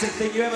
Yes, Señor.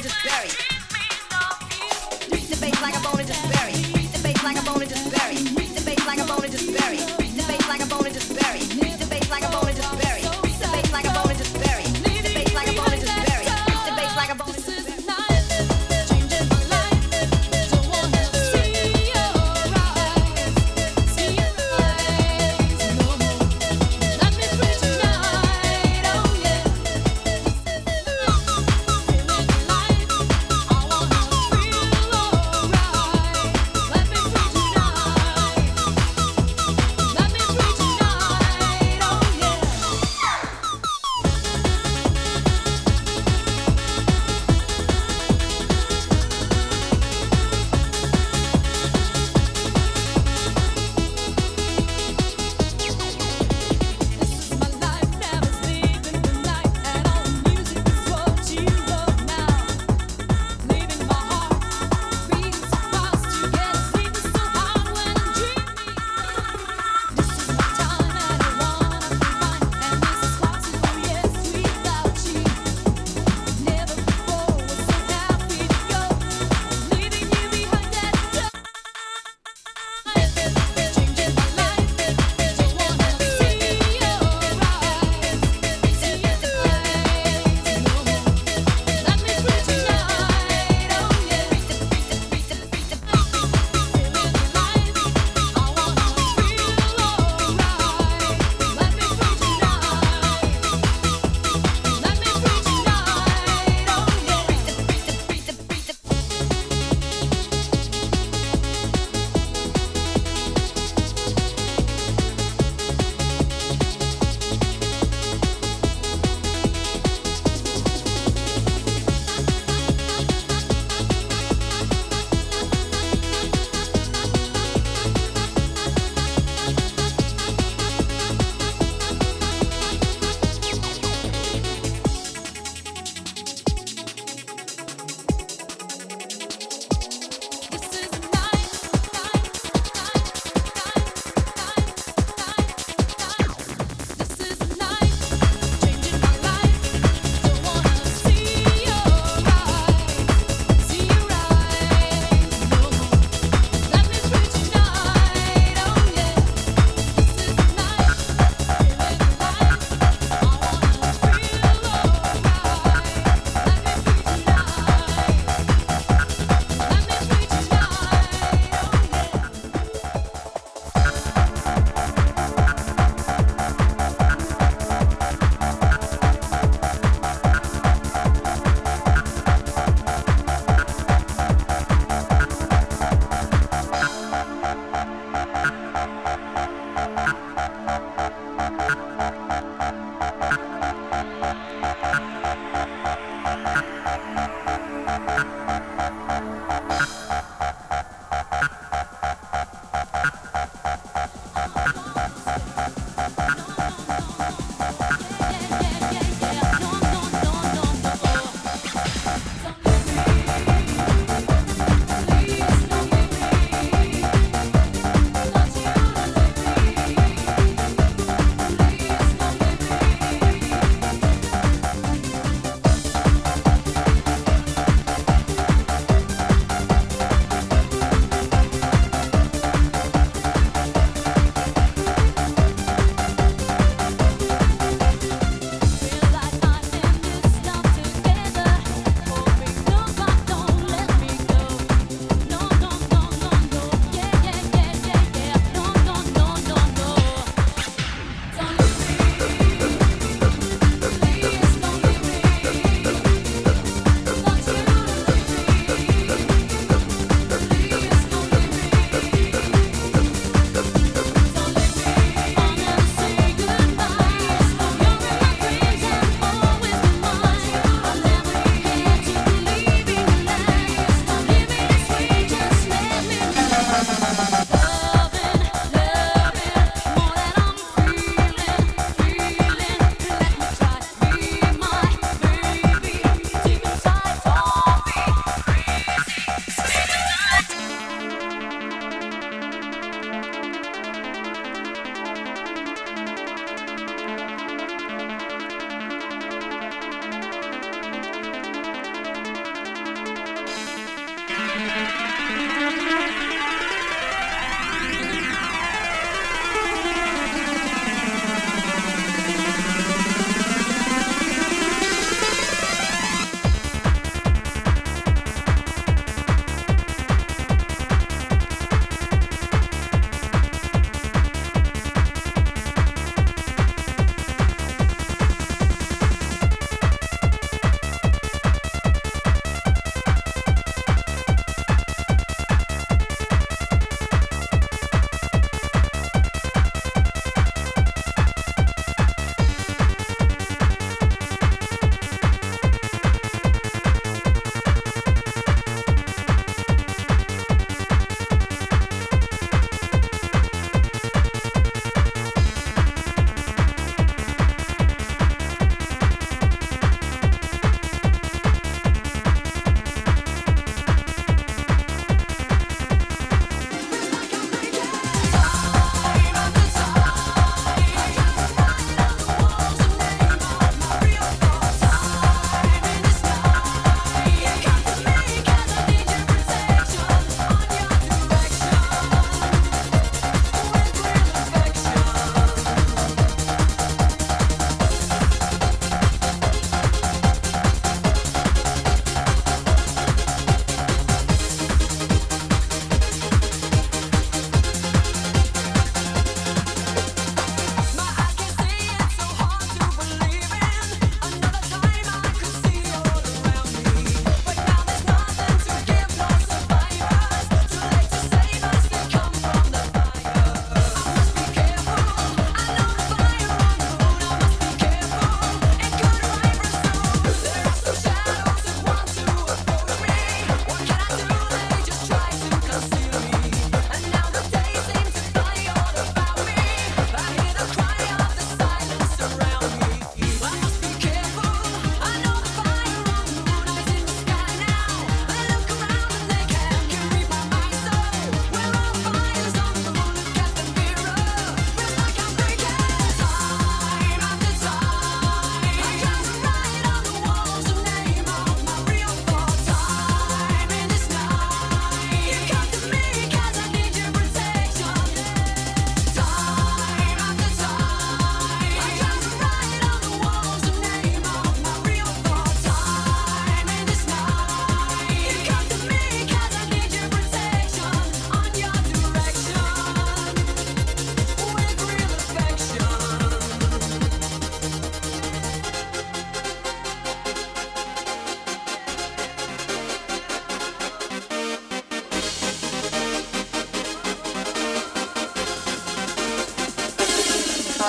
and just bury. Beat the bass like a bone and just bury. Beat the bass like a bone and just bury. Beat the bass like a bone and just bury.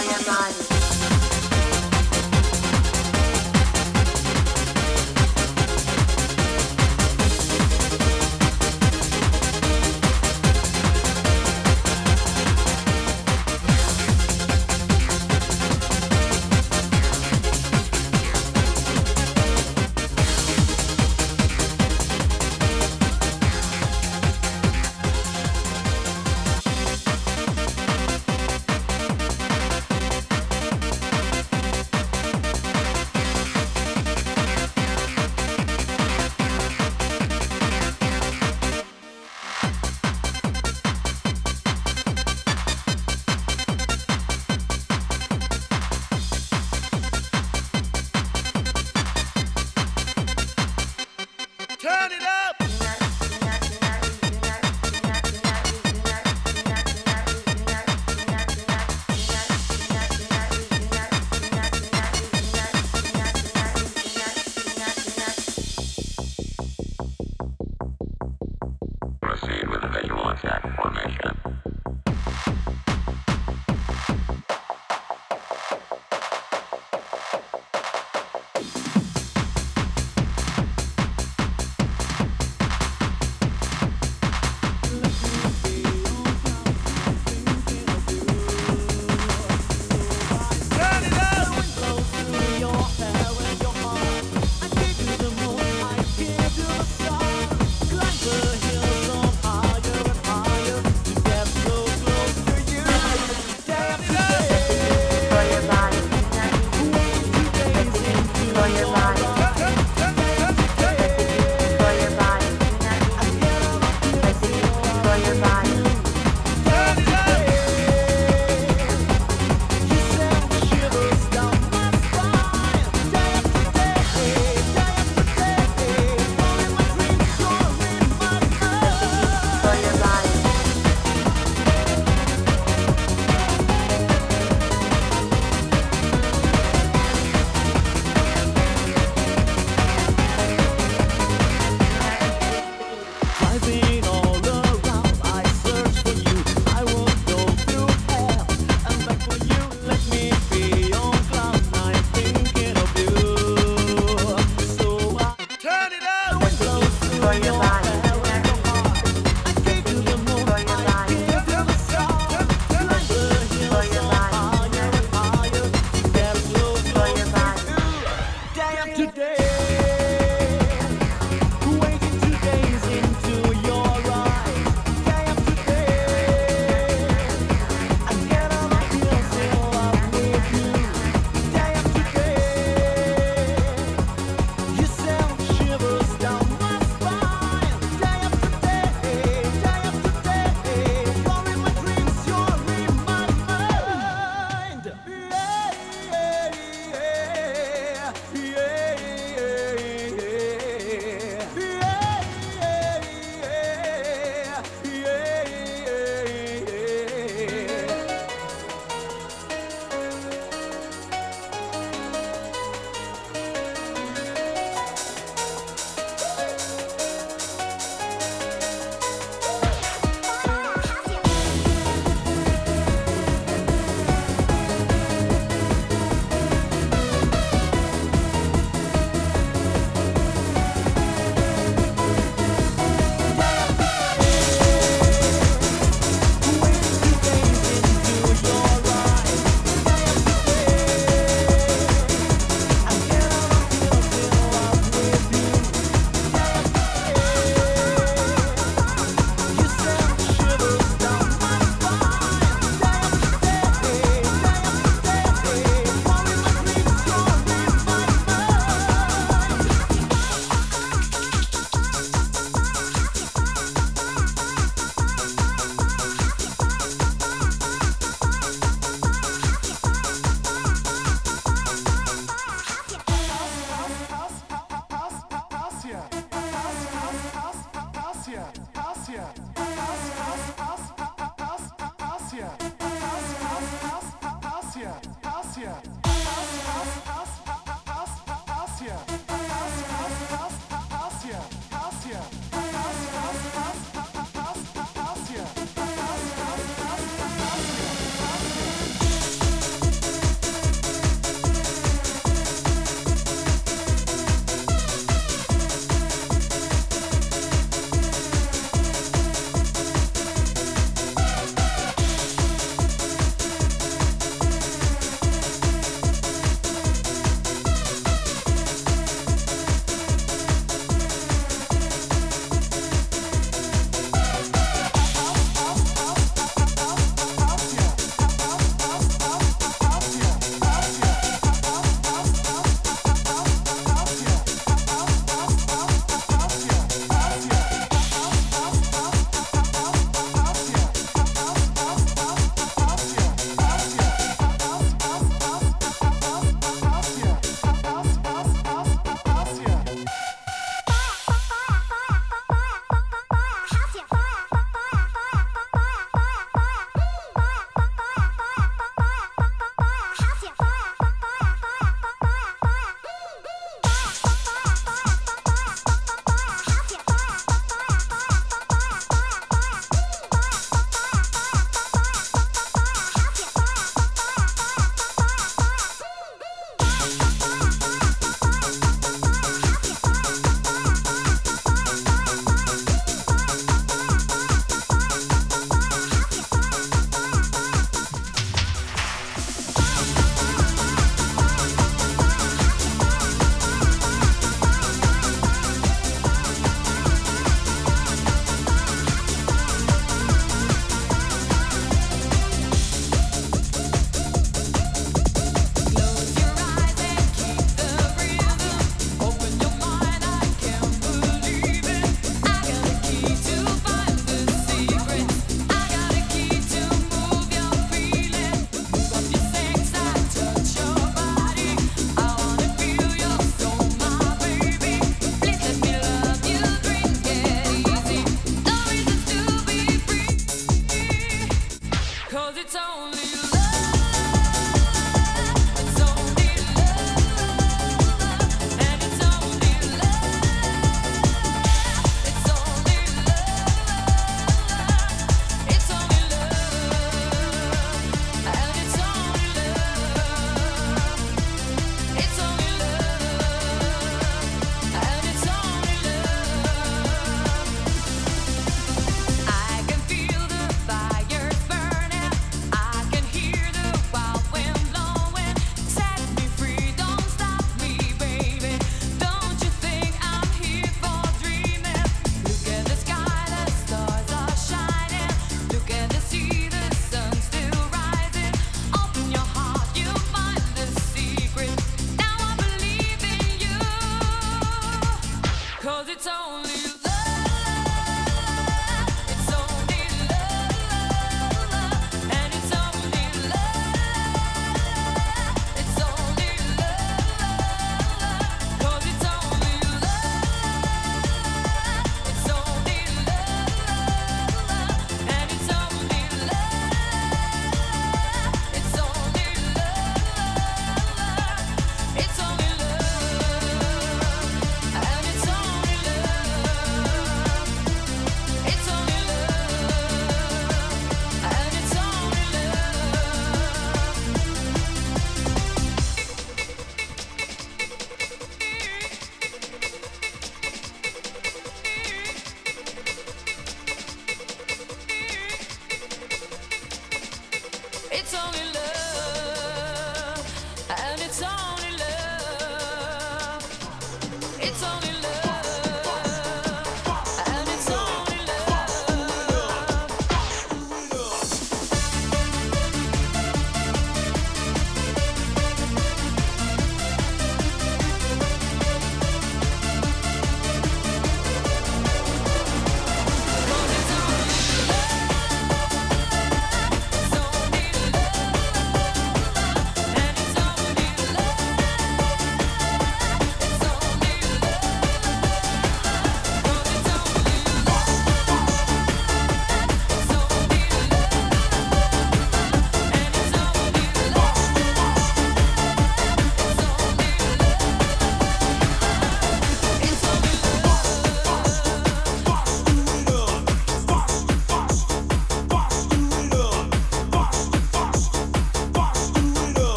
on your body.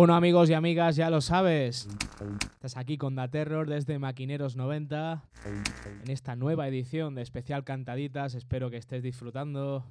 Bueno amigos y amigas, ya lo sabes. Estás aquí con Da Terror desde Maquineros 90 en esta nueva edición de especial cantaditas. Espero que estés disfrutando.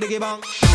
Diggy diggy diggy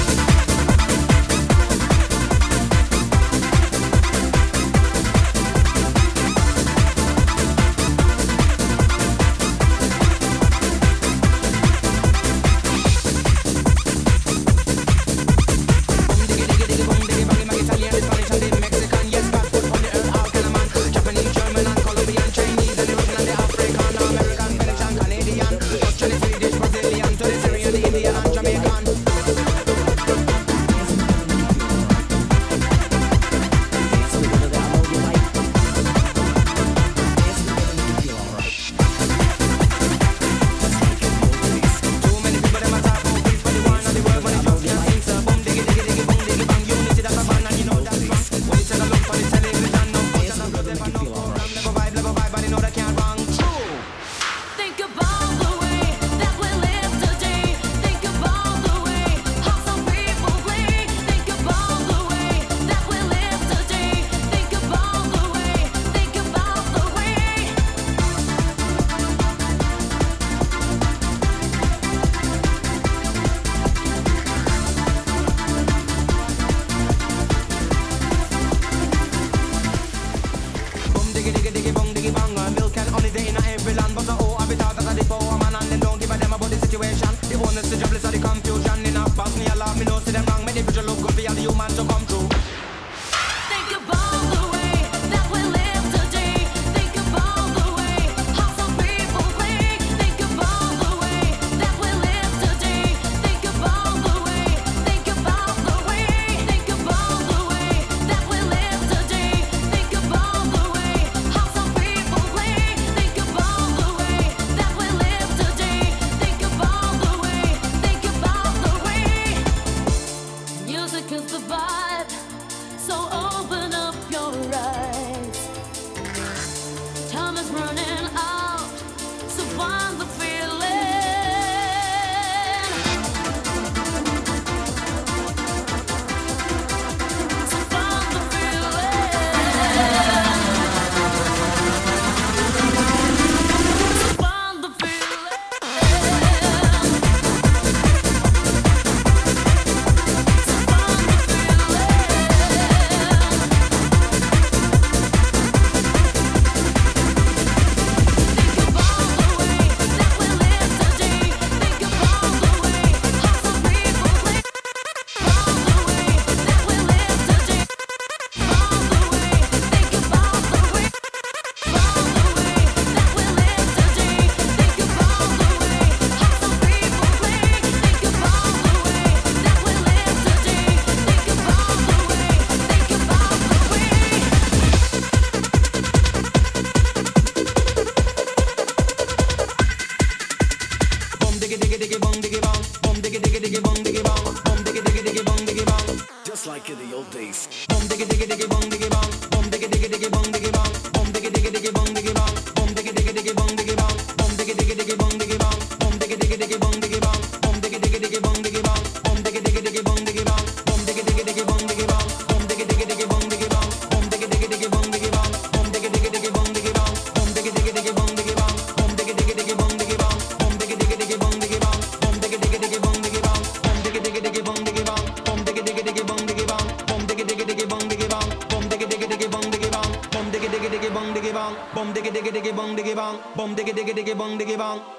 diggy bong diggy bong, bum diggy diggy diggy bong diggy bong, bum diggy diggy diggy bong diggy bong, bum diggy diggy diggy bong diggy bong.